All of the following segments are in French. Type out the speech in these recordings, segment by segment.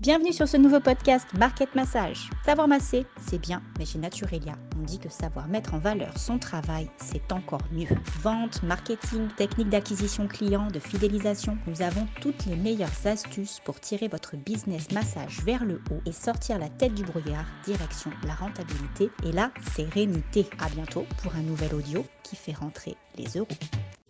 Bienvenue sur ce nouveau podcast Market Massage. Savoir masser, c'est bien, mais chez Naturelia, on dit que savoir mettre en valeur son travail, c'est encore mieux. Vente, marketing, technique d'acquisition client, de fidélisation, nous avons toutes les meilleures astuces pour tirer votre business massage vers le haut et sortir la tête du brouillard, direction la rentabilité et la sérénité. À bientôt pour un nouvel audio qui fait rentrer les euros.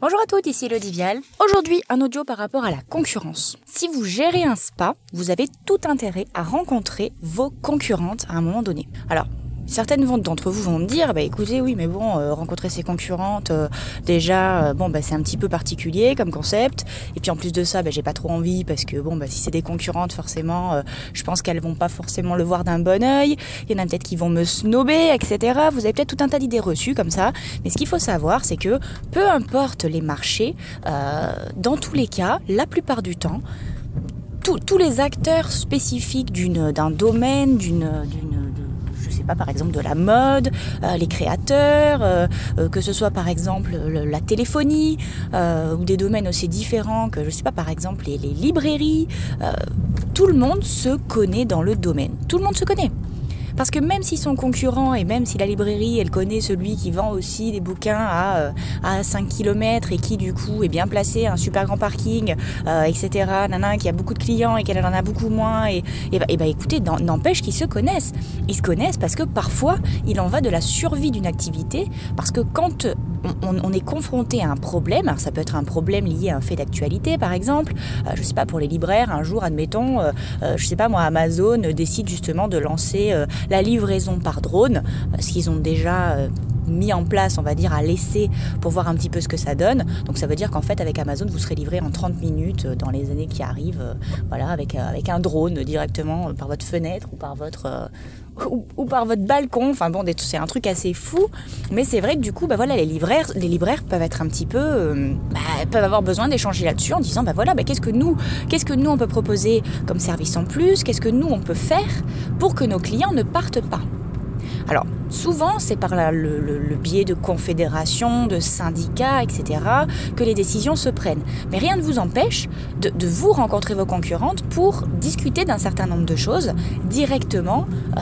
Bonjour à tous, ici Elodie Vial. Aujourd'hui, un audio par rapport à la concurrence. Si vous gérez un spa, vous avez tout intérêt à rencontrer vos concurrentes à un moment donné. Alors, Certaines d'entre vous vont me dire, bah écoutez, oui, mais bon, euh, rencontrer ses concurrentes, euh, déjà, euh, bon, bah c'est un petit peu particulier comme concept. Et puis en plus de ça, bah, j'ai pas trop envie parce que bon, bah si c'est des concurrentes, forcément, je pense qu'elles vont pas forcément le voir d'un bon oeil. Il y en a peut-être qui vont me snober, etc. Vous avez peut-être tout un tas d'idées reçues comme ça. Mais ce qu'il faut savoir, c'est que peu importe les marchés, dans tous les cas, la plupart du temps, tous les acteurs spécifiques d'un domaine, d'une pas, par exemple de la mode, euh, les créateurs, euh, euh, que ce soit par exemple la téléphonie ou des domaines aussi différents que je sais pas, par exemple les librairies. tout le monde se connaît dans le domaine. Tout le monde se connaît. Parce que même si son concurrent et même si la librairie, elle connaît celui qui vend aussi des bouquins à, euh, à 5 km et qui du coup est bien placé, un super grand parking, euh, etc., nana, qui a beaucoup de clients et qu'elle en a beaucoup moins, et, et, bah, bah, écoutez, n'empêche qu'ils se connaissent. Ils se connaissent parce que parfois, il en va de la survie d'une activité, parce que quand on, est confronté à un problème, alors ça peut être un problème lié à un fait d'actualité par exemple, euh, je sais pas, pour les libraires, un jour, admettons, euh, je sais pas moi, Amazon décide justement de lancer la livraison par drone, ce qu'ils ont déjà mis en place, on va dire, à laisser pour voir un petit peu ce que ça donne. Donc ça veut dire qu'en fait, avec Amazon, vous serez livré en 30 minutes dans les années qui arrivent, voilà, avec, avec un drone directement par votre fenêtre ou par votre ou, par votre balcon. Enfin bon, c'est un truc assez fou. Mais c'est vrai que du coup, bah voilà, les libraires, les libraires peuvent être un petit peu, euh, bah, peuvent avoir besoin d'échanger là-dessus en disant, bah voilà, bah, qu'est-ce que nous, qu'est-ce que nous on peut proposer comme service en plus, qu'est-ce que nous on peut faire pour que nos clients ne partent pas? Alors, souvent, c'est par le, biais de confédérations, de syndicats, etc., que les décisions se prennent. Mais rien ne vous empêche de, vous rencontrer vos concurrentes pour discuter d'un certain nombre de choses directement, euh,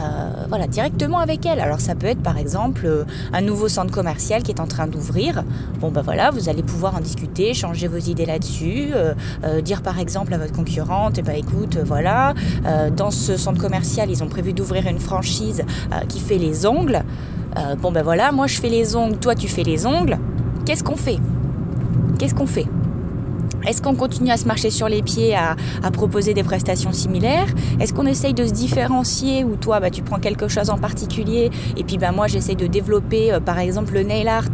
voilà, directement avec elles. Alors, ça peut être, par exemple, euh, un nouveau centre commercial qui est en train d'ouvrir. Bon, ben voilà, vous allez pouvoir en discuter, changer vos idées là-dessus, euh, dire par exemple à votre concurrente, eh ben, écoute, voilà, dans ce centre commercial, ils ont prévu d'ouvrir une franchise qui fait les ongles. Euh, bon ben voilà, moi je fais les ongles, toi tu fais les ongles. Qu'est-ce qu'on fait? Qu'est-ce qu'on fait? Est-ce qu'on continue à se marcher sur les pieds, à, proposer des prestations similaires? Est-ce qu'on essaye de se différencier ou toi, bah, tu prends quelque chose en particulier et puis bah, moi, j'essaye de développer, euh, par exemple, le nail art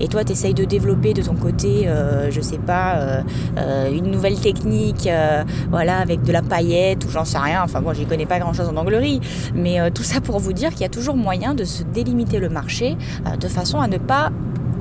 et toi, tu essayes de développer de ton côté, euh, je sais pas, euh, une nouvelle technique, voilà, avec de la paillette ou j'en sais rien. Enfin, moi, j'y connais pas grand-chose en anglerie, mais tout ça pour vous dire qu'il y a toujours moyen de se délimiter le marché de façon à ne pas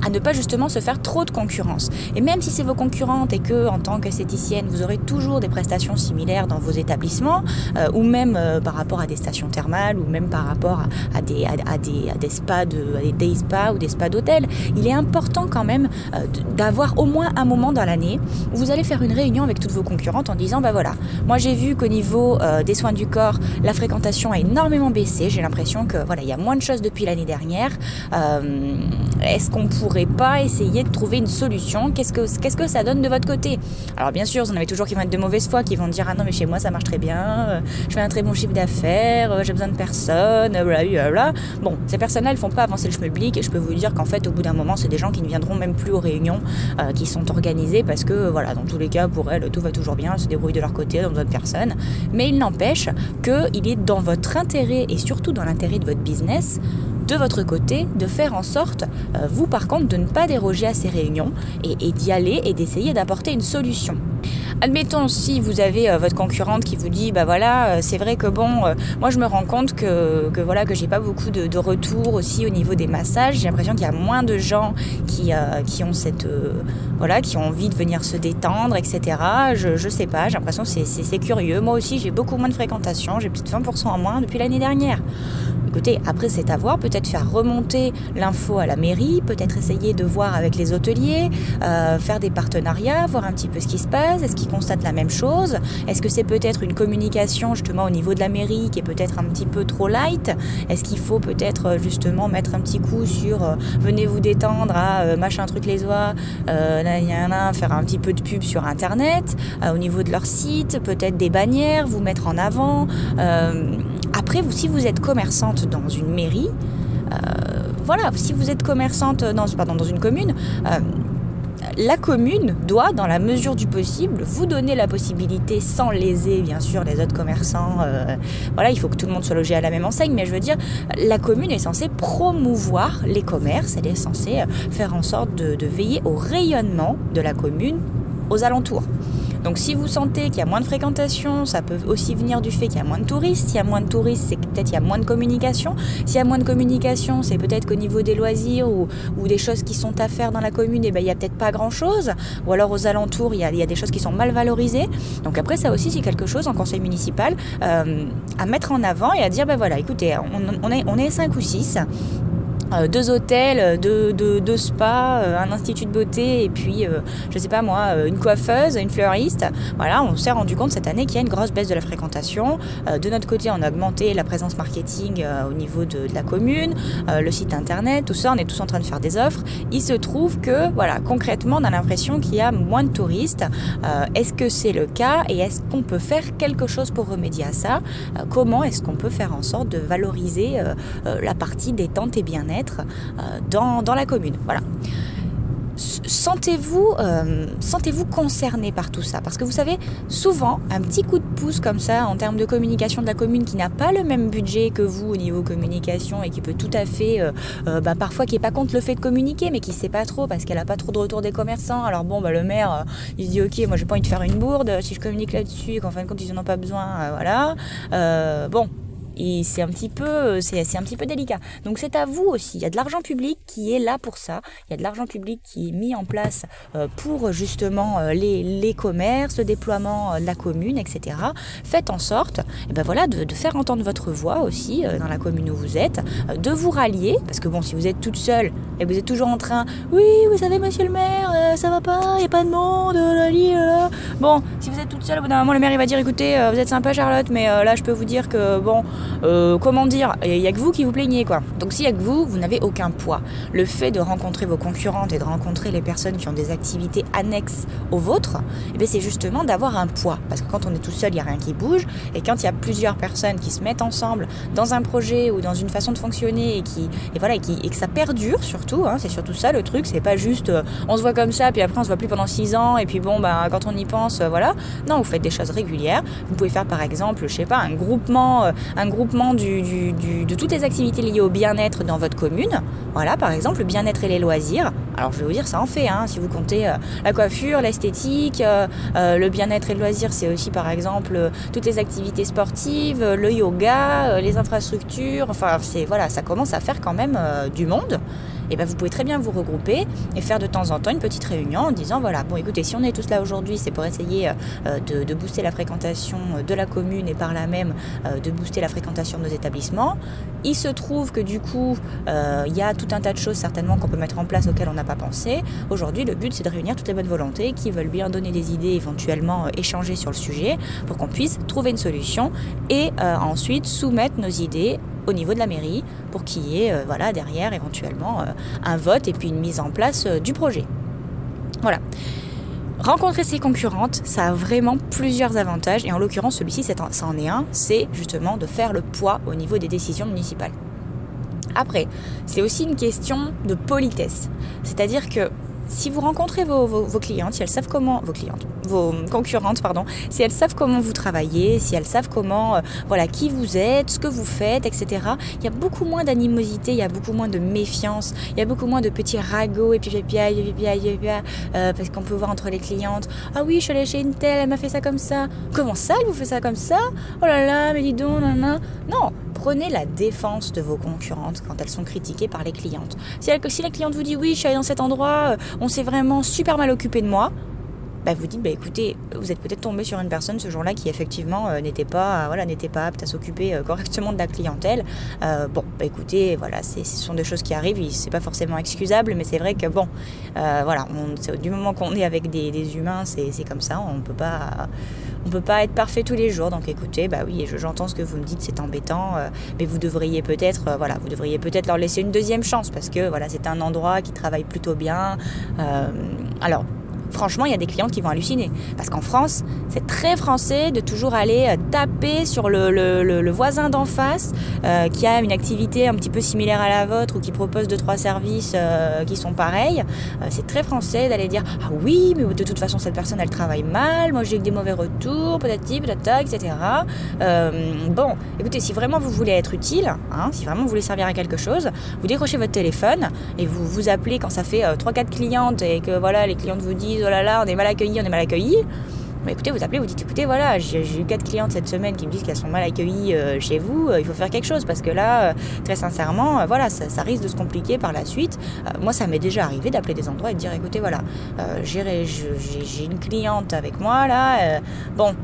à ne pas justement se faire trop de concurrence. Et même si c'est vos concurrentes et que en tant qu'esthéticienne, vous aurez toujours des prestations similaires dans vos établissements, euh, ou même euh, par rapport à des stations thermales, ou même par rapport à, des, à, des, à des spas, de, des spas ou des spas d'hôtel, il est important quand même euh, d'avoir au moins un moment dans l'année où vous allez faire une réunion avec toutes vos concurrentes en disant, bah voilà, moi j'ai vu qu'au niveau des soins du corps, la fréquentation a énormément baissé, j'ai l'impression que voilà, il y a moins de choses depuis l'année dernière. Est-ce qu'on pourrait pas essayer de trouver une solution Qu'est-ce que, ça donne de votre côté? Alors bien sûr, vous en avez toujours qui vont être de mauvaise foi, qui vont dire ah non mais chez moi ça marche très bien, euh, je fais un très bon chiffre d'affaires, euh, j'ai besoin de personne, blablabla. Bon, ces personnes-là, elles font pas avancer le schmilblick et je peux vous dire qu'en fait, au bout d'un moment, c'est des gens qui ne viendront même plus aux réunions euh, qui sont organisées parce que voilà, dans tous les cas, pour elles, tout va toujours bien, elles se débrouillent de leur côté, dans d'autres personnes. Mais il n'empêche qu'il est dans votre intérêt et surtout dans l'intérêt de votre business de votre côté de faire en sorte, euh, vous par contre, de ne pas déroger à ces réunions et, d'y aller et d'essayer d'apporter une solution. Admettons si vous avez euh, votre concurrente qui vous dit bah voilà euh, c'est vrai que bon moi je me rends compte que, que voilà que j'ai pas beaucoup de, retours aussi au niveau des massages. J'ai l'impression qu'il y a moins de gens qui, qui ont cette voilà qui ont envie de venir se détendre etc je, je sais pas j'ai l'impression que c'est curieux. Moi aussi j'ai beaucoup moins de fréquentation. J'ai de 20% en moins depuis l'année dernière Après c'est à voir, peut-être faire remonter l'info à la mairie, peut-être essayer de voir avec les hôteliers, euh, faire des partenariats, voir un petit peu ce qui se passe, est-ce qu'ils constatent la même chose, est-ce que c'est peut-être une communication justement au niveau de la mairie qui est peut-être un petit peu trop light, est-ce qu'il faut peut-être euh, justement mettre un petit coup sur euh, venez vous détendre à machin truc les oies, euh, faire un petit peu de pub sur internet, au niveau de leur site, peut-être des bannières, vous mettre en avant. Après, vous, si vous êtes commerçante dans une mairie, voilà, si vous êtes commerçante dans, pardon, dans une commune, euh, la commune doit, dans la mesure du possible, vous donner la possibilité, sans léser bien sûr les autres commerçants. Euh, voilà, il faut que tout le monde soit logé à la même enseigne, mais je veux dire, la commune est censée promouvoir les commerces, elle est censée euh, faire en sorte de veiller au rayonnement de la commune aux alentours. Donc si vous sentez qu'il y a moins de fréquentation, ça peut aussi venir du fait qu'il y a moins de touristes. S'il y a moins de touristes, c'est peut-être qu'il y a moins de communication. S'il y a moins de communication, c'est peut-être qu'au niveau des loisirs ou, des choses qui sont à faire dans la commune, eh ben, il n'y a peut-être pas grand-chose. Ou alors aux alentours, il y, a, des choses qui sont mal valorisées. Donc après, ça aussi, c'est quelque chose en conseil municipal euh, à mettre en avant et à dire, ben voilà, écoutez, on, est, on est 5 ou 6. Euh, deux hôtels, deux, deux, spas, euh, un institut de beauté et puis, euh, je sais pas moi, une coiffeuse, une fleuriste. Voilà, on s'est rendu compte cette année qu'il y a une grosse baisse de la fréquentation. de notre côté, on a augmenté la présence marketing au niveau de, la commune, le site internet, tout ça, on est tous en train de faire des offres. Il se trouve que, voilà, concrètement, on a l'impression qu'il y a moins de touristes. est-ce que c'est le cas et est-ce qu'on peut faire quelque chose pour remédier à ça? Comment est-ce qu'on peut faire en sorte de valoriser la partie détente et bien-être? Euh, dans, la commune. Voilà sentez-vous euh, sentez-vous concerné par tout ça? Parce que vous savez, souvent, un petit coup de pouce comme ça en termes de communication de la commune qui n'a pas le même budget que vous au niveau communication et qui peut tout à fait, euh, bah, parfois qui est pas contre le fait de communiquer, mais qui sait pas trop parce qu'elle a pas trop de retour des commerçants. Alors bon, bah, le maire, il se dit ok, moi j'ai pas envie de faire une bourde si je communique là-dessus, qu'en fin de compte ils en ont pas besoin, voilà. bon, et c'est un petit peu, c'est un petit peu délicat. Donc c'est à vous aussi. Il y a de l'argent public qui est là pour ça. Il y a de l'argent public qui est mis en place euh, pour justement euh, les, commerces, le déploiement euh, de la commune, etc. Faites en sorte, et eh ben voilà, de, faire entendre votre voix aussi dans la commune où vous êtes, de vous rallier, parce que bon, si vous êtes toute seule et vous êtes toujours en train, oui, vous savez, Monsieur le Maire, ça va pas, il y a pas de monde, là, bon, si vous êtes toute seule, au bout d'un moment, le maire va dire, écoutez, vous êtes sympa, Charlotte, mais là, je peux vous dire que bon euh, comment dire, il n'y a que vous qui vous plaignez quoi. Donc s'il n'y a que vous, vous n'avez aucun poids. Le fait de rencontrer vos concurrentes et de rencontrer les personnes qui ont des activités annexes aux vôtres, eh ben, c'est justement d'avoir un poids. Parce que quand on est tout seul, il n'y a rien qui bouge. Et quand il y a plusieurs personnes qui se mettent ensemble dans un projet ou dans une façon de fonctionner et, qui, et voilà, et, qui, et que ça perdure surtout, hein, c'est surtout ça le truc, c'est pas juste euh, on se voit comme ça, puis après on se voit plus pendant six ans, et puis bon, bah, quand on y pense, euh, voilà. Non, vous faites des choses régulières. Vous pouvez faire par exemple, je sais pas, un groupement, un groupement de toutes les activités liées au bien-être dans votre commune. Voilà, par exemple, le bien-être et les loisirs. Alors, je vais vous dire, ça en fait. Hein, si vous comptez euh, la coiffure, l'esthétique, euh, euh, le bien-être et le loisir, c'est aussi, par exemple, toutes les activités sportives, le yoga, les infrastructures. Enfin, c'est voilà, ça commence à faire quand même du monde et ben vous pouvez très bien vous regrouper et faire de temps en temps une petite réunion en disant voilà, bon écoutez, si on est tous là aujourd'hui, c'est pour essayer euh, de, booster la fréquentation de la commune et par là même euh, de booster la fréquentation de nos établissements. Il se trouve que du coup, euh, il y a tout un tas de choses certainement qu'on peut mettre en place auxquelles on n'a pas pensé. Aujourd'hui, le but c'est de réunir toutes les bonnes volontés qui veulent bien donner des idées, éventuellement échanger sur le sujet pour qu'on puisse trouver une solution et ensuite soumettre nos idées au niveau de la mairie pour qu'il y ait euh, voilà, derrière éventuellement euh, un vote et puis une mise en place euh, du projet. Voilà. Rencontrer ses concurrentes, ça a vraiment plusieurs avantages et en l'occurrence celui-ci ça en est un, c'est justement de faire le poids au niveau des décisions municipales. Après, c'est aussi une question de politesse. C'est-à-dire que si vous rencontrez vos, vos, clientes, si elles savent comment, vos clientes, vos concurrentes, pardon, si elles savent comment vous travaillez, si elles savent comment, euh, voilà, qui vous êtes, ce que vous faites, etc. Il y a beaucoup moins d'animosité, il y a beaucoup moins de méfiance, il y a beaucoup moins de petits ragots et puis puis puis puis euh, parce qu'on peut voir entre les clientes, ah oui, je suis allée chez une telle, elle m'a fait ça comme ça. Comment ça, elle vous fait ça comme ça? Oh là là, mais dis donc, non, non. Non, prenez la défense de vos concurrentes quand elles sont critiquées par les clientes. Si, la cliente vous dit oui, je suis allée dans cet endroit, euh, on s'est vraiment super mal occupé de moi, bah, vous dites, bah, écoutez, vous êtes peut-être tombé sur une personne ce jour-là qui effectivement euh, n'était pas, voilà, n'était pas apte à s'occuper euh, correctement de la clientèle. Euh, bon, bah, écoutez, voilà, ce sont des choses qui arrivent, c'est pas forcément excusable, mais c'est vrai que bon, voilà, du moment qu'on est avec des, des humains, c'est comme ça, on peut pas, peut pas être parfait tous les jours. Donc écoutez, bah oui, j'entends ce que vous me dites, c'est embêtant, mais vous devriez peut-être, voilà, vous devriez peut-être leur laisser une deuxième chance parce que voilà, c'est un endroit qui travaille plutôt bien. alors franchement, il y a des clientes qui vont halluciner. Parce qu'en France, c'est très français de toujours aller euh, taper sur le, voisin d'en face euh, qui a une activité un petit peu similaire à la vôtre ou qui propose deux, trois services euh, qui sont pareils. c'est très français d'aller dire Ah oui, mais de toute façon, cette personne, elle travaille mal. Moi, j'ai eu des mauvais retours, peut-être peut-être etc. bon, écoutez, si vraiment vous voulez être utile, hein, si vraiment vous voulez servir à quelque chose, vous décrochez votre téléphone et vous vous appelez quand ça fait 3-4 clientes et que voilà, les clientes vous disent oh là là, on est mal accueilli, on est mal accueilli. Mais écoutez, vous appelez, vous dites écoutez, voilà, j'ai eu quatre clientes cette semaine qui me disent qu'elles sont mal accueillies euh, chez vous, euh, il faut faire quelque chose parce que là, euh, très sincèrement, voilà, ça, risque de se compliquer par la suite. moi, ça m'est déjà arrivé d'appeler des endroits et de dire écoutez, voilà, j'ai une cliente avec moi là, bon,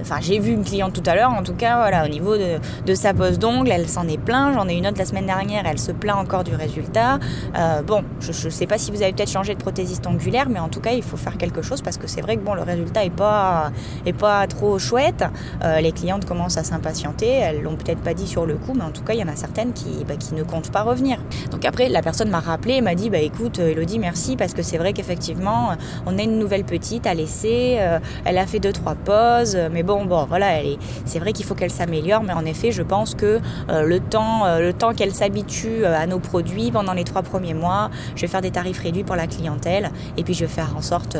enfin, j'ai vu une cliente tout à l'heure, en tout cas, voilà, au niveau de, sa pose d'ongles, elle s'en est plainte. J'en ai une autre la semaine dernière, elle se plaint encore du résultat. Euh, bon, je ne sais pas si vous avez peut-être changé de prothésiste ongulaire, mais en tout cas, il faut faire quelque chose parce que c'est vrai que bon, le résultat est pas, pas trop chouette. Euh, les clientes commencent à s'impatienter. Elles l'ont peut-être pas dit sur le coup, mais en tout cas, il y en a certaines qui, bah, ne comptent pas revenir. Donc après, la personne m'a rappelé et m'a dit, bah écoute, Elodie, merci parce que c'est vrai qu'effectivement, on a une nouvelle petite à laisser. elle a fait deux trois pas mais bon, bon, voilà, c'est vrai qu'il faut qu'elle s'améliore, mais en effet, je pense que euh, le temps, euh, temps qu'elle s'habitue euh, à nos produits pendant les trois premiers mois, je vais faire des tarifs réduits pour la clientèle, et puis je vais faire en sorte,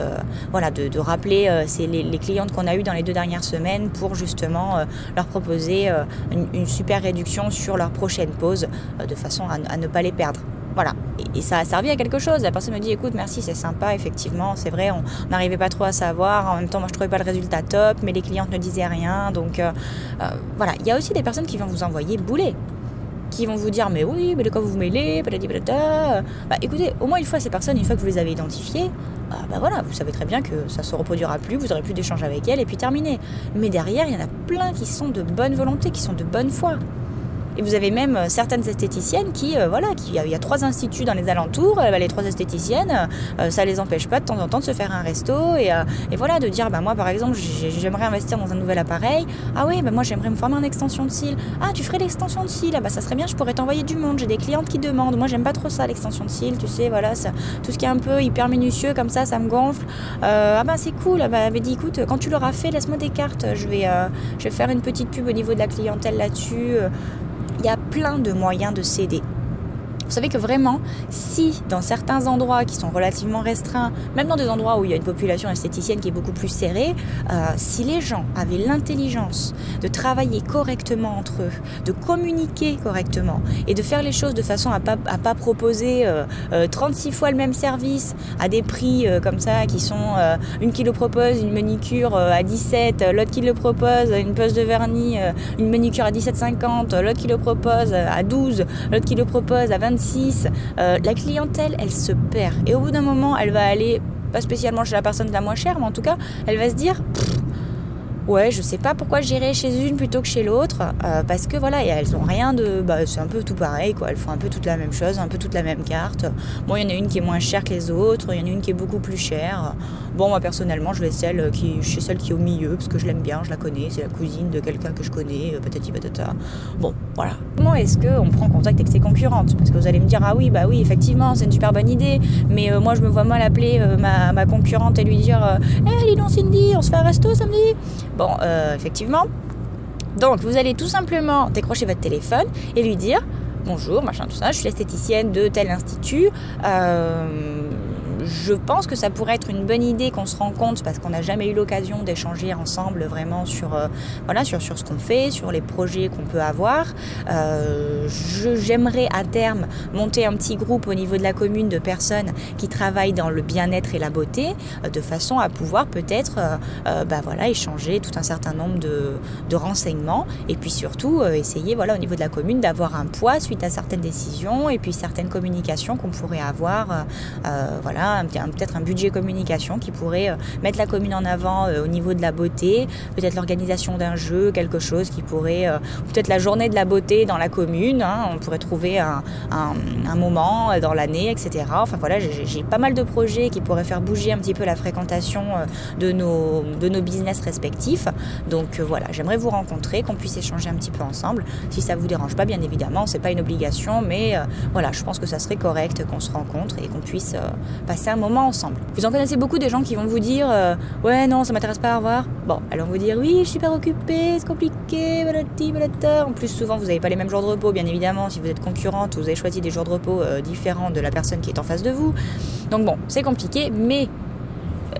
voilà, de, rappeler les, clientes qu'on a eues dans les deux dernières semaines pour justement leur proposer une, super réduction sur leur prochaine pause, de façon à ne pas les perdre. Voilà. Et, ça a servi à quelque chose. La personne me dit écoute, merci, c'est sympa, effectivement, c'est vrai, on n'arrivait pas trop à savoir. En même temps, moi, je trouvais pas le résultat top, mais les clientes ne disaient rien. Donc, euh, euh, voilà. Il y a aussi des personnes qui vont vous envoyer bouler qui vont vous dire mais oui mais de quoi vous vous mêlez bah écoutez au moins une fois ces personnes une fois que vous les avez identifiées bah, bah, voilà vous savez très bien que ça se reproduira plus vous aurez plus d'échanges avec elles et puis terminé mais derrière il y en a plein qui sont de bonne volonté qui sont de bonne foi et vous avez même euh, certaines esthéticiennes qui, euh, voilà, qui, il y a trois instituts dans les alentours, euh, bah, les trois esthéticiennes, ça les empêche pas de temps en temps de se faire un resto et, voilà, de dire, bah, moi par exemple, j'aimerais investir dans un nouvel appareil. Ah oui, bah, moi j'aimerais me former en extension de cils. Ah, tu ferais l'extension de cils, ah, bah, ça serait bien, je pourrais t'envoyer du monde. J'ai des clientes qui demandent. Moi j'aime pas trop ça, l'extension de cils, tu sais, voilà, tout ce qui est un peu hyper minutieux comme ça, ça me gonfle. ah bah c'est cool, bah, dit, écoute, quand tu l'auras fait, laisse-moi des cartes, je vais, je vais faire une petite pub au niveau de la clientèle là-dessus. Il y a plein de moyens de s'aider. Vous savez que vraiment, si dans certains endroits qui sont relativement restreints, même dans des endroits où il y a une population esthéticienne qui est beaucoup plus serrée, euh, si les gens avaient l'intelligence de travailler correctement entre eux, de communiquer correctement et de faire les choses de façon à pas, pas proposer 36 euh, euh, fois le même service à des prix comme ça qui sont une qui le propose une manicure à 17, l'autre qui le propose une pose de vernis, une manicure à 17,50, l'autre qui le propose à 12, l'autre qui le propose à 25 euh, la clientèle, elle se perd. Et au bout d'un moment, elle va aller, pas spécialement chez la personne la moins chère, mais en tout cas, elle va se dire, ouais, je sais pas pourquoi j'irai chez une plutôt que chez l'autre, euh, parce que voilà, elles ont rien de. Bah, c'est un peu tout pareil, quoi. Elles font un peu toute la même chose, un peu toute la même carte. Bon, il y en a une qui est moins chère que les autres, il y en a une qui est beaucoup plus chère. Bon, moi personnellement, je vais celle qui, chez celle qui est au milieu, parce que je l'aime bien, je la connais, c'est la cousine de quelqu'un que je connais, euh, patati patata. Bon, voilà. Comment est-ce qu'on prend contact avec ses concurrentes? Parce que vous allez me dire, ah oui, bah oui, effectivement, c'est une super bonne idée, mais euh, moi je me vois mal appeler ma, concurrente et lui dire, hé, hey, donc Cindy, on se fait un resto samedi? Bon, euh, effectivement. Donc, vous allez tout simplement décrocher votre téléphone et lui dire bonjour, machin, tout ça, je suis l'esthéticienne de tel institut. Euh, je pense que ça pourrait être une bonne idée qu'on se rencontre parce qu'on n'a jamais eu l'occasion d'échanger ensemble vraiment sur, euh, voilà, sur, sur ce qu'on fait, sur les projets qu'on peut avoir. Euh, j'aimerais à terme monter un petit groupe au niveau de la commune de personnes qui travaillent dans le bien-être et la beauté euh, de façon à pouvoir peut-être bah voilà, échanger tout un certain nombre de, de renseignements et puis surtout essayer voilà, au niveau de la commune d'avoir un poids suite à certaines décisions et puis certaines communications qu'on pourrait avoir voilà, peut-être un budget communication qui pourrait mettre la commune en avant au niveau de la beauté, peut-être l'organisation d'un jeu, quelque chose qui pourrait, peut-être la journée de la beauté dans la commune, hein, on pourrait trouver un, moment dans l'année, etc. Enfin voilà, j'ai pas mal de projets qui pourraient faire bouger un petit peu la fréquentation de nos, de nos business respectifs. Donc voilà, j'aimerais vous rencontrer, qu'on puisse échanger un petit peu ensemble. Si ça vous dérange pas, bien évidemment, c'est pas une obligation, mais voilà, je pense que ça serait correct qu'on se rencontre et qu'on puisse passer un moment ensemble. Vous en connaissez beaucoup des gens qui vont vous dire ouais non ça m'intéresse pas à revoir. Bon, alors vous dire oui je suis super occupée, c'est compliqué, En plus souvent vous n'avez pas les mêmes jours de repos bien évidemment. Si vous êtes concurrente, vous avez choisi des jours de repos euh, différents de la personne qui est en face de vous. Donc bon, c'est compliqué, mais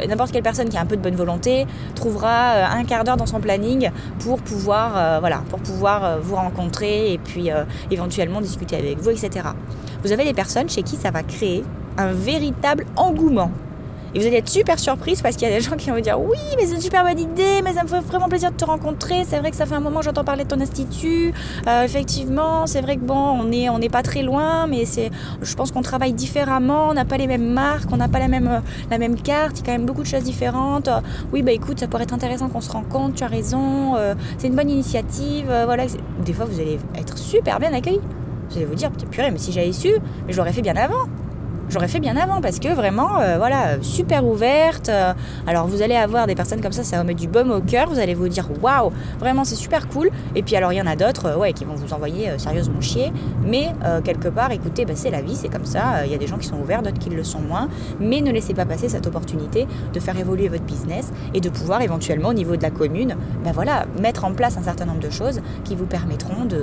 euh, n'importe quelle personne qui a un peu de bonne volonté trouvera euh, un quart d'heure dans son planning pour pouvoir, voilà, pour pouvoir vous rencontrer et puis éventuellement discuter avec vous, etc. Vous avez des personnes chez qui ça va créer un véritable engouement et vous allez être super surprise parce qu'il y a des gens qui vont vous dire Oui, mais c'est une super bonne idée, mais ça me fait vraiment plaisir de te rencontrer. C'est vrai que ça fait un moment que j'entends parler de ton institut. Euh, effectivement, c'est vrai que bon, on n'est on pas très loin, mais c'est, je pense qu'on travaille différemment. On n'a pas les mêmes marques, on n'a pas la même, la même carte. Il y a quand même beaucoup de choses différentes. oui, bah écoute, ça pourrait être intéressant qu'on se rencontre, tu as raison. Euh, c'est une bonne initiative. Euh, voilà. Des fois, vous allez être super bien accueillis. Vous allez vous dire, purée, mais si j'avais su, je l'aurais fait bien avant j'aurais fait bien avant parce que vraiment, euh, voilà, super ouverte. Euh, alors vous allez avoir des personnes comme ça, ça va mettre du baume au cœur. Vous allez vous dire waouh, vraiment c'est super cool. Et puis alors il y en a d'autres, euh, ouais, qui vont vous envoyer sérieusement chier. Mais quelque part, écoutez, bah, c'est la vie, c'est comme ça. Il y a des gens qui sont ouverts, d'autres qui le sont moins. Mais ne laissez pas passer cette opportunité de faire évoluer votre business et de pouvoir éventuellement au niveau de la commune, ben voilà, mettre en place un certain nombre de choses qui vous permettront de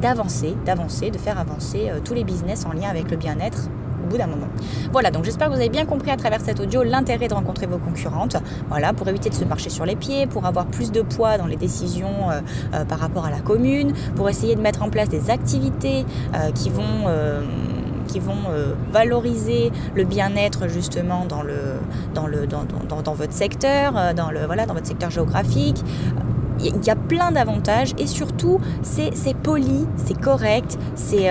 d'avancer, d'avancer, de faire avancer tous les business en lien avec le bien-être bout d'un moment. Voilà, donc j'espère que vous avez bien compris à travers cet audio l'intérêt de rencontrer vos concurrentes. Voilà, pour éviter de se marcher sur les pieds, pour avoir plus de poids dans les décisions euh, euh, par rapport à la commune, pour essayer de mettre en place des activités euh, qui vont qui vont valoriser le bien-être justement dans le dans le dans, dans, dans, votre secteur, dans le voilà dans votre secteur géographique. Il y a plein d'avantages et surtout c'est poli, c'est correct, c'est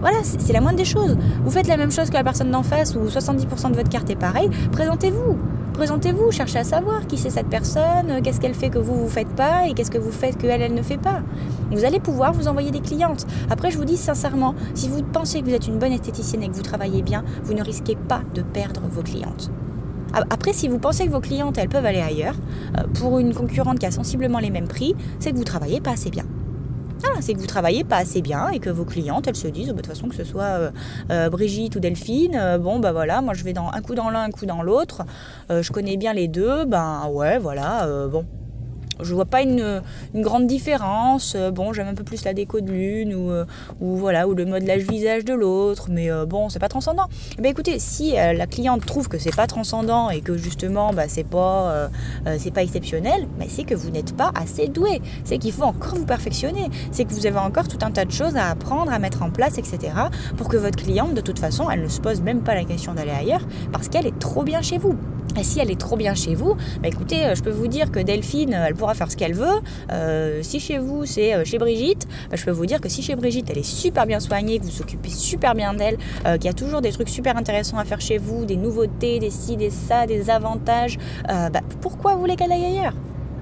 voilà, c'est la moindre des choses. Vous faites la même chose que la personne d'en face où 70% de votre carte est pareil, présentez-vous. Présentez-vous, cherchez à savoir qui c'est cette personne, qu'est-ce qu'elle fait que vous vous faites pas et qu'est-ce que vous faites qu'elle elle ne fait pas. Vous allez pouvoir vous envoyer des clientes. Après, je vous dis sincèrement, si vous pensez que vous êtes une bonne esthéticienne et que vous travaillez bien, vous ne risquez pas de perdre vos clientes. Après, si vous pensez que vos clientes, elles peuvent aller ailleurs, euh, pour une concurrente qui a sensiblement les mêmes prix, c'est que vous travaillez pas assez bien. Ah, c'est que vous travaillez pas assez bien et que vos clientes, elles se disent, bah, de toute façon, que ce soit euh, euh, Brigitte ou Delphine, euh, bon, bah voilà, moi je vais dans un coup dans l'un, un coup dans l'autre, je connais bien les deux, ben ouais, voilà, bon, je vois pas une, grande différence. Euh, bon, j'aime un peu plus la déco de l'une ou, euh, voilà ou le modelage visage de l'autre, mais euh, bon, c'est pas transcendant. Eh ben, écoutez, si la cliente trouve que c'est pas transcendant et que justement, bah, c'est pas exceptionnel, c'est que vous n'êtes pas assez doué. C'est qu'il faut encore vous perfectionner. C'est que vous avez encore tout un tas de choses à apprendre, à mettre en place, etc. pour que votre cliente, de toute façon, elle ne se pose même pas la question d'aller ailleurs parce qu'elle est trop bien chez vous. Et si elle est trop bien chez vous, bah écoutez, euh, je peux vous dire que Delphine, elle pourra faire ce qu'elle veut. Euh, si chez vous, c'est euh, chez Brigitte, bah je peux vous dire que si chez Brigitte, elle est super bien soignée, que vous vous occupez super bien d'elle, qu'il y a toujours des trucs super intéressants à faire chez vous, des nouveautés, des ci, des ça, des avantages, bah pourquoi vous voulez qu'elle aille ailleurs?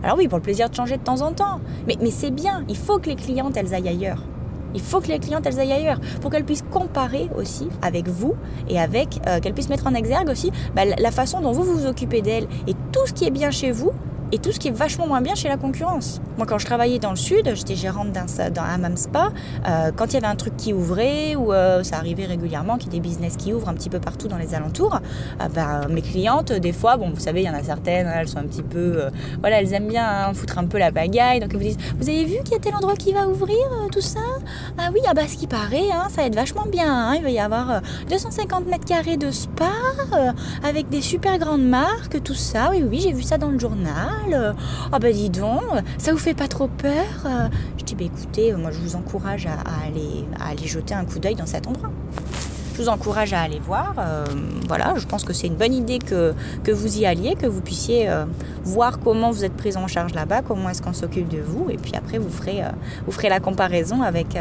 Alors oui, pour le plaisir de changer de temps en temps. Mais, mais c'est bien, il faut que les clientes, elles aillent ailleurs. Il faut que les clientes aillent ailleurs. Pour qu'elles puissent comparer aussi avec vous et avec euh, qu'elles puissent mettre en exergue aussi bah, la façon dont vous vous occupez d'elles et tout ce qui est bien chez vous et tout ce qui est vachement moins bien chez la concurrence. Moi, quand je travaillais dans le sud, j'étais gérante d'un un même spa. Euh, quand il y avait un truc qui ouvrait, ou euh, ça arrivait régulièrement qu'il y ait des business qui ouvrent un petit peu partout dans les alentours, euh, bah, mes clientes, des fois, bon, vous savez, il y en a certaines, elles sont un petit peu. voilà, elles aiment bien hein, foutre un peu la bagaille. Donc, elles vous disent Vous avez vu qu'il y a tel endroit qui va ouvrir, tout ça? Ah oui, ah bah, ce qui paraît, hein, ça va être vachement bien. Hein. il va y avoir 250 mètres carrés de spa, avec des super grandes marques, tout ça. Oui, oui, j'ai vu ça dans le journal. Ah bah dis donc, ça vous fait pas trop peur? Je dis bah écoutez, moi je vous encourage à, aller, à aller jeter un coup d'œil dans cet endroit. Vous encourage à aller voir. Euh, voilà, je pense que c'est une bonne idée que, que vous y alliez, que vous puissiez euh, voir comment vous êtes prise en charge là-bas, comment est-ce qu'on s'occupe de vous, et puis après vous ferez, euh, vous ferez la comparaison avec,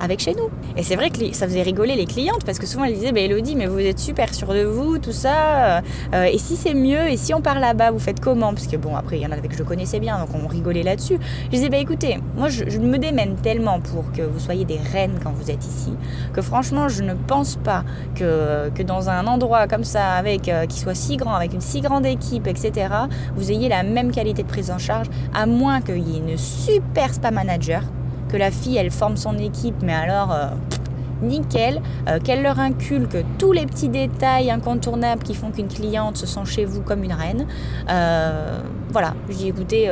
avec chez nous. Et c'est vrai que ça faisait rigoler les clientes parce que souvent elles disaient, bah, Elodie, mais vous êtes super sûre de vous, tout ça, et si c'est mieux, et si on part là-bas, vous faites comment? Parce que bon, après il y en a que je connaissais bien, donc on rigolait là-dessus. Je disais, bah écoutez, moi je me démène tellement pour que vous soyez des reines quand vous êtes ici, que franchement je ne pense pas que, que dans un endroit comme ça, avec euh, qui soit si grand, avec une si grande équipe, etc., vous ayez la même qualité de prise en charge, à moins qu'il y ait une super spa manager, que la fille elle forme son équipe, mais alors euh, nickel, euh, qu'elle leur inculque tous les petits détails incontournables qui font qu'une cliente se sent chez vous comme une reine. voilà, je dis écoutez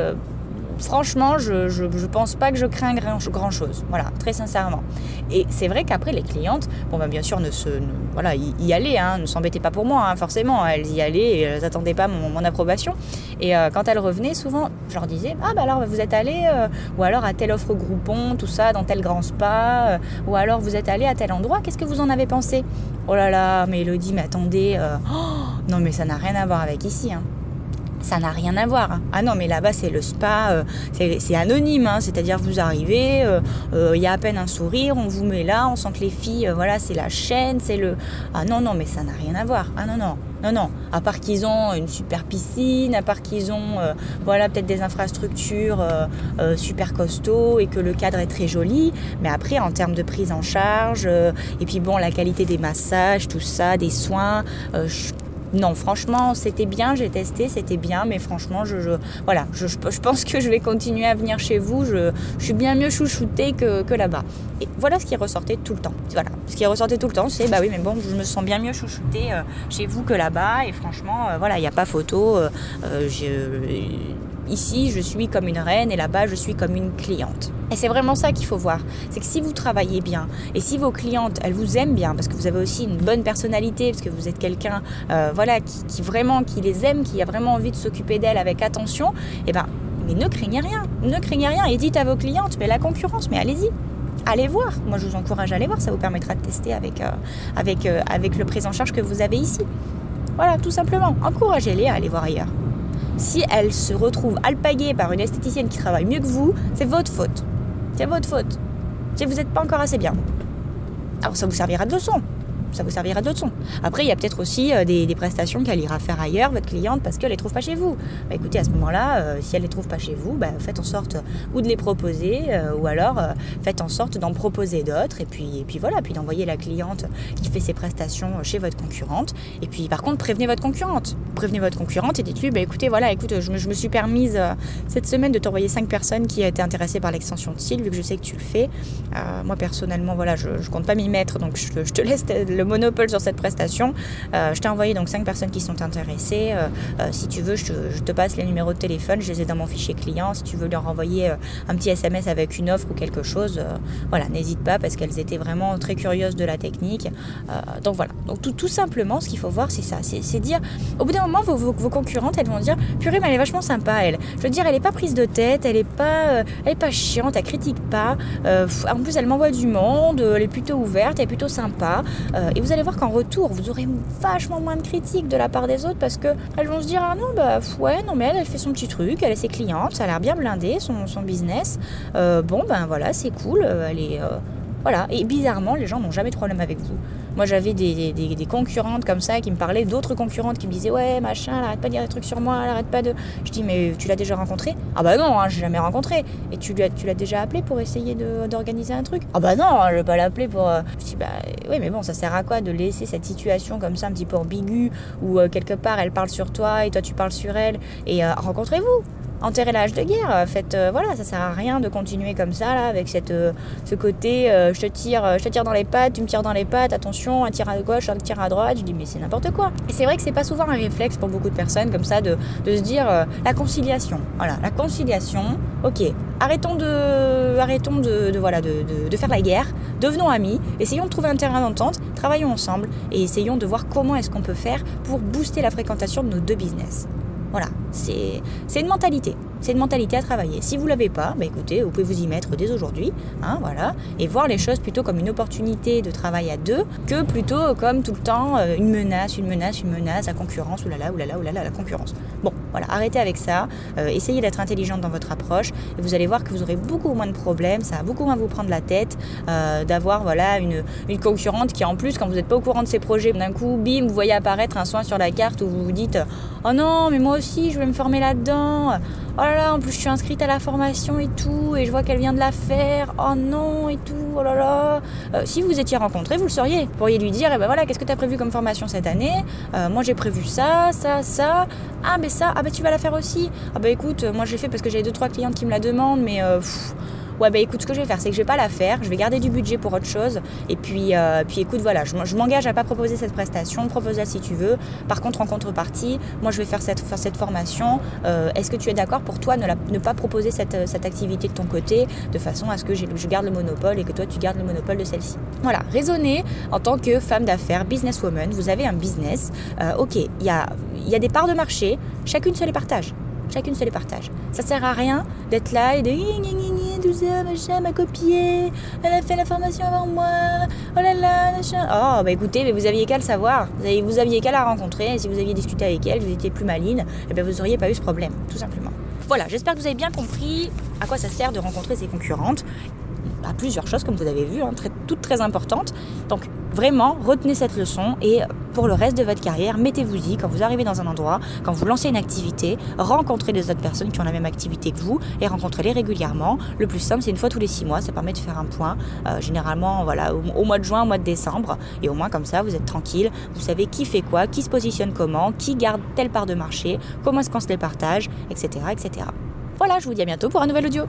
franchement, je, je, pense pas que je crains grand, chose. Voilà, très sincèrement. Et c'est vrai qu'après, les clientes, bon, ben, bien sûr, ne se, voilà, y, aller, hein, ne s'embêtaient pas pour moi, hein, forcément. Elles y allaient et elles n'attendaient pas mon, approbation. Et euh, quand elles revenaient, souvent, je leur disais, ah, bah alors, vous êtes allé, euh, ou alors à telle offre Groupon, tout ça, dans tel grand spa, euh, ou alors vous êtes allé à tel endroit, qu'est-ce que vous en avez pensé? Oh là là, mais Elodie, mais attendez, oh, non, mais ça n'a rien à voir avec ici. Hein ça n'a rien à voir. Ah non, mais là-bas, c'est le spa, euh, c'est anonyme, hein. c'est-à-dire vous arrivez, il euh, euh, y a à peine un sourire, on vous met là, on sent que les filles, voilà, c'est la chaîne, c'est le... Ah non, non, mais ça n'a rien à voir. Ah non, non, non, non. À part qu'ils ont une super piscine, à part qu'ils ont, voilà, peut-être des infrastructures super costauds et que le cadre est très joli, mais après, en termes de prise en charge, et puis bon, la qualité des massages, tout ça, des soins, non, franchement, c'était bien, j'ai testé, c'était bien, mais franchement, je, voilà, je, pense que je vais continuer à venir chez vous. Je, suis bien mieux chouchoutée que, là-bas. Et voilà ce qui ressortait tout le temps. Voilà, ce qui ressortait tout le temps, c'est bah oui, mais bon, je me sens bien mieux chouchoutée euh, chez vous que là-bas. Et franchement, euh, voilà, il n'y a pas photo. Euh, ici, je suis comme une reine et là-bas, je suis comme une cliente. Et c'est vraiment ça qu'il faut voir. C'est que si vous travaillez bien et si vos clientes, elles vous aiment bien parce que vous avez aussi une bonne personnalité, parce que vous êtes quelqu'un, euh, voilà, qui, vraiment, qui les aime, qui a vraiment envie de s'occuper d'elles avec attention, et eh ben, mais ne craignez rien, ne craignez rien et dites à vos clientes, mais la concurrence, mais allez-y, allez voir. Moi, je vous encourage à aller voir. Ça vous permettra de tester avec, euh, avec, euh, avec le prise en charge que vous avez ici. Voilà, tout simplement. Encouragez-les à aller voir ailleurs. Si elles se retrouvent alpaguées par une esthéticienne qui travaille mieux que vous, c'est votre faute. C'est votre faute. Si vous n'êtes pas encore assez bien. Alors ça vous servira de leçon ça vous servira d'autres sons. Après, il y a peut-être aussi euh, des, prestations qu'elle ira faire ailleurs, votre cliente, parce qu'elle ne les trouve pas chez vous. Bah, écoutez, à ce moment-là, euh, si elle ne les trouve pas chez vous, bah, faites en sorte ou de les proposer, euh, ou alors faites en sorte d'en proposer d'autres, et puis, et puis voilà, puis d'envoyer la cliente qui fait ses prestations chez votre concurrente. Et puis par contre, prévenez votre concurrente. Prévenez votre concurrente et dites-lui, bah, écoutez, voilà, écoute, je me, suis permise cette semaine de t'envoyer cinq personnes qui étaient intéressées par l'extension de style, vu que je sais que tu le fais. moi personnellement, voilà, je, ne compte pas m'y mettre, donc je, je te laisse le monopole sur cette prestation. Euh, je t'ai envoyé donc 5 personnes qui sont intéressées. Euh, euh, si tu veux, je te, passe les numéros de téléphone, je les ai dans mon fichier client. Si tu veux leur envoyer un petit SMS avec une offre ou quelque chose, voilà, n'hésite pas parce qu'elles étaient vraiment très curieuses de la technique. donc voilà. Donc tout, simplement, ce qu'il faut voir, c'est ça. C'est dire, au bout d'un moment, vos, concurrentes, elles vont dire, purée, mais elle est vachement sympa, elle. Je veux dire, elle n'est pas prise de tête, elle n'est pas, elle est pas chiante, elle critique pas. en plus, elle m'envoie du monde, elle est plutôt ouverte, elle est plutôt sympa. Et vous allez voir qu'en retour, vous aurez vachement moins de critiques de la part des autres parce que elles vont se dire ah non bah ouais non mais elle elle fait son petit truc, elle est ses clientes, ça a l'air bien blindé son, son business. Euh, bon ben voilà c'est cool, euh, elle est euh, voilà. Et bizarrement, les gens n'ont jamais de problème avec vous. Moi, j'avais des, des, concurrentes comme ça qui me parlaient d'autres concurrentes qui me disaient Ouais, machin, arrête pas de dire des trucs sur moi, elle arrête pas de. Je dis Mais tu l'as déjà rencontré? Ah bah non, hein, j'ai jamais rencontré. Et tu l'as, tu déjà appelé pour essayer d'organiser un truc? Ah bah non, je vais pas l'appeler pour. Euh, je dis Bah oui, mais bon, ça sert à quoi de laisser cette situation comme ça un petit peu ambiguë où euh, quelque part elle parle sur toi et toi tu parles sur elle? Et euh, rencontrez-vous enterrer l'âge de guerre. Faites, euh, voilà, ça sert à rien de continuer comme ça, là, avec cette, euh, ce côté euh, je, te tire, je tire dans les pattes, tu me tires dans les pattes, attention, un tir à gauche, un tir à droite. Je dis, mais c'est n'importe quoi. Et c'est vrai que c'est pas souvent un réflexe pour beaucoup de personnes comme ça de, se dire la conciliation. Voilà, la conciliation, ok, arrêtons de, arrêtons de, voilà, de, de, faire la guerre, devenons amis, essayons de trouver un terrain d'entente, travaillons ensemble et essayons de voir comment est-ce qu'on peut faire pour booster la fréquentation de nos deux business. Voilà, C'est une mentalité. C'est une mentalité à travailler. Si vous l'avez pas, bah écoutez, vous pouvez vous y mettre dès aujourd'hui, hein, voilà, et voir les choses plutôt comme une opportunité de travail à deux que plutôt comme tout le temps euh, une menace, une menace, une menace, la concurrence, oulala, oulala, oulala, la concurrence. Bon, voilà, arrêtez avec ça. Euh, essayez d'être intelligente dans votre approche et vous allez voir que vous aurez beaucoup moins de problèmes. Ça va beaucoup moins vous prendre la tête euh, d'avoir voilà une, concurrente qui en plus, quand vous n'êtes pas au courant de ses projets, d'un coup, bim, vous voyez apparaître un soin sur la carte où vous vous dites, oh non, mais moi aussi, je me former là-dedans oh là là, en plus je suis inscrite à la formation et tout, et je vois qu'elle vient de la faire, oh non, et tout, oh là là. Euh, si vous étiez rencontrés, vous le sauriez. Vous pourriez lui dire, eh ben voilà, qu'est-ce que tu as prévu comme formation cette année? Euh, Moi j'ai prévu ça, ça, ça. Ah, mais ça, ah, ben tu vas la faire aussi. Ah, bah écoute, moi j'ai fait parce que j'avais deux, trois clientes qui me la demandent, mais. Euh, ouais bah écoute ce que je vais faire c'est que je vais pas la faire, je vais garder du budget pour autre chose et puis, euh, puis écoute voilà, je, m'engage à pas proposer cette prestation, propose-la si tu veux. Par contre en contrepartie, moi je vais faire cette, faire cette formation. Euh, est-ce que tu es d'accord pour toi ne, ne pas proposer cette, cette, activité de ton côté de façon à ce que je garde le monopole et que toi tu gardes le monopole de celle-ci? Voilà, raisonnez en tant que femme d'affaires, businesswoman, vous avez un business, euh, ok, il y a, y a des parts de marché, chacune se les partage chacune se les partage. Ça sert à rien d'être là et de machin, m'a copié, elle a fait la formation avant moi, oh là là, machin. Oh, bah écoutez, mais vous aviez qu'à le savoir, vous, aviez qu'à la rencontrer, et si vous aviez discuté avec elle, vous étiez plus maline, et eh bien vous n'auriez pas eu ce problème, tout simplement. Voilà, j'espère que vous avez bien compris à quoi ça sert de rencontrer ses concurrentes. À plusieurs choses, comme vous avez vu, hein, très, toutes très importantes. Donc, Vraiment, retenez cette leçon et pour le reste de votre carrière, mettez-vous-y quand vous arrivez dans un endroit, quand vous lancez une activité, rencontrez des autres personnes qui ont la même activité que vous et rencontrez-les régulièrement. Le plus simple, c'est une fois tous les six mois, ça permet de faire un point, euh, généralement voilà, au, mois de juin, au mois de décembre, et au moins comme ça, vous êtes tranquille, vous savez qui fait quoi, qui se positionne comment, qui garde telle part de marché, comment est-ce qu'on se les partage, etc., etc. Voilà, je vous dis à bientôt pour un nouvel audio.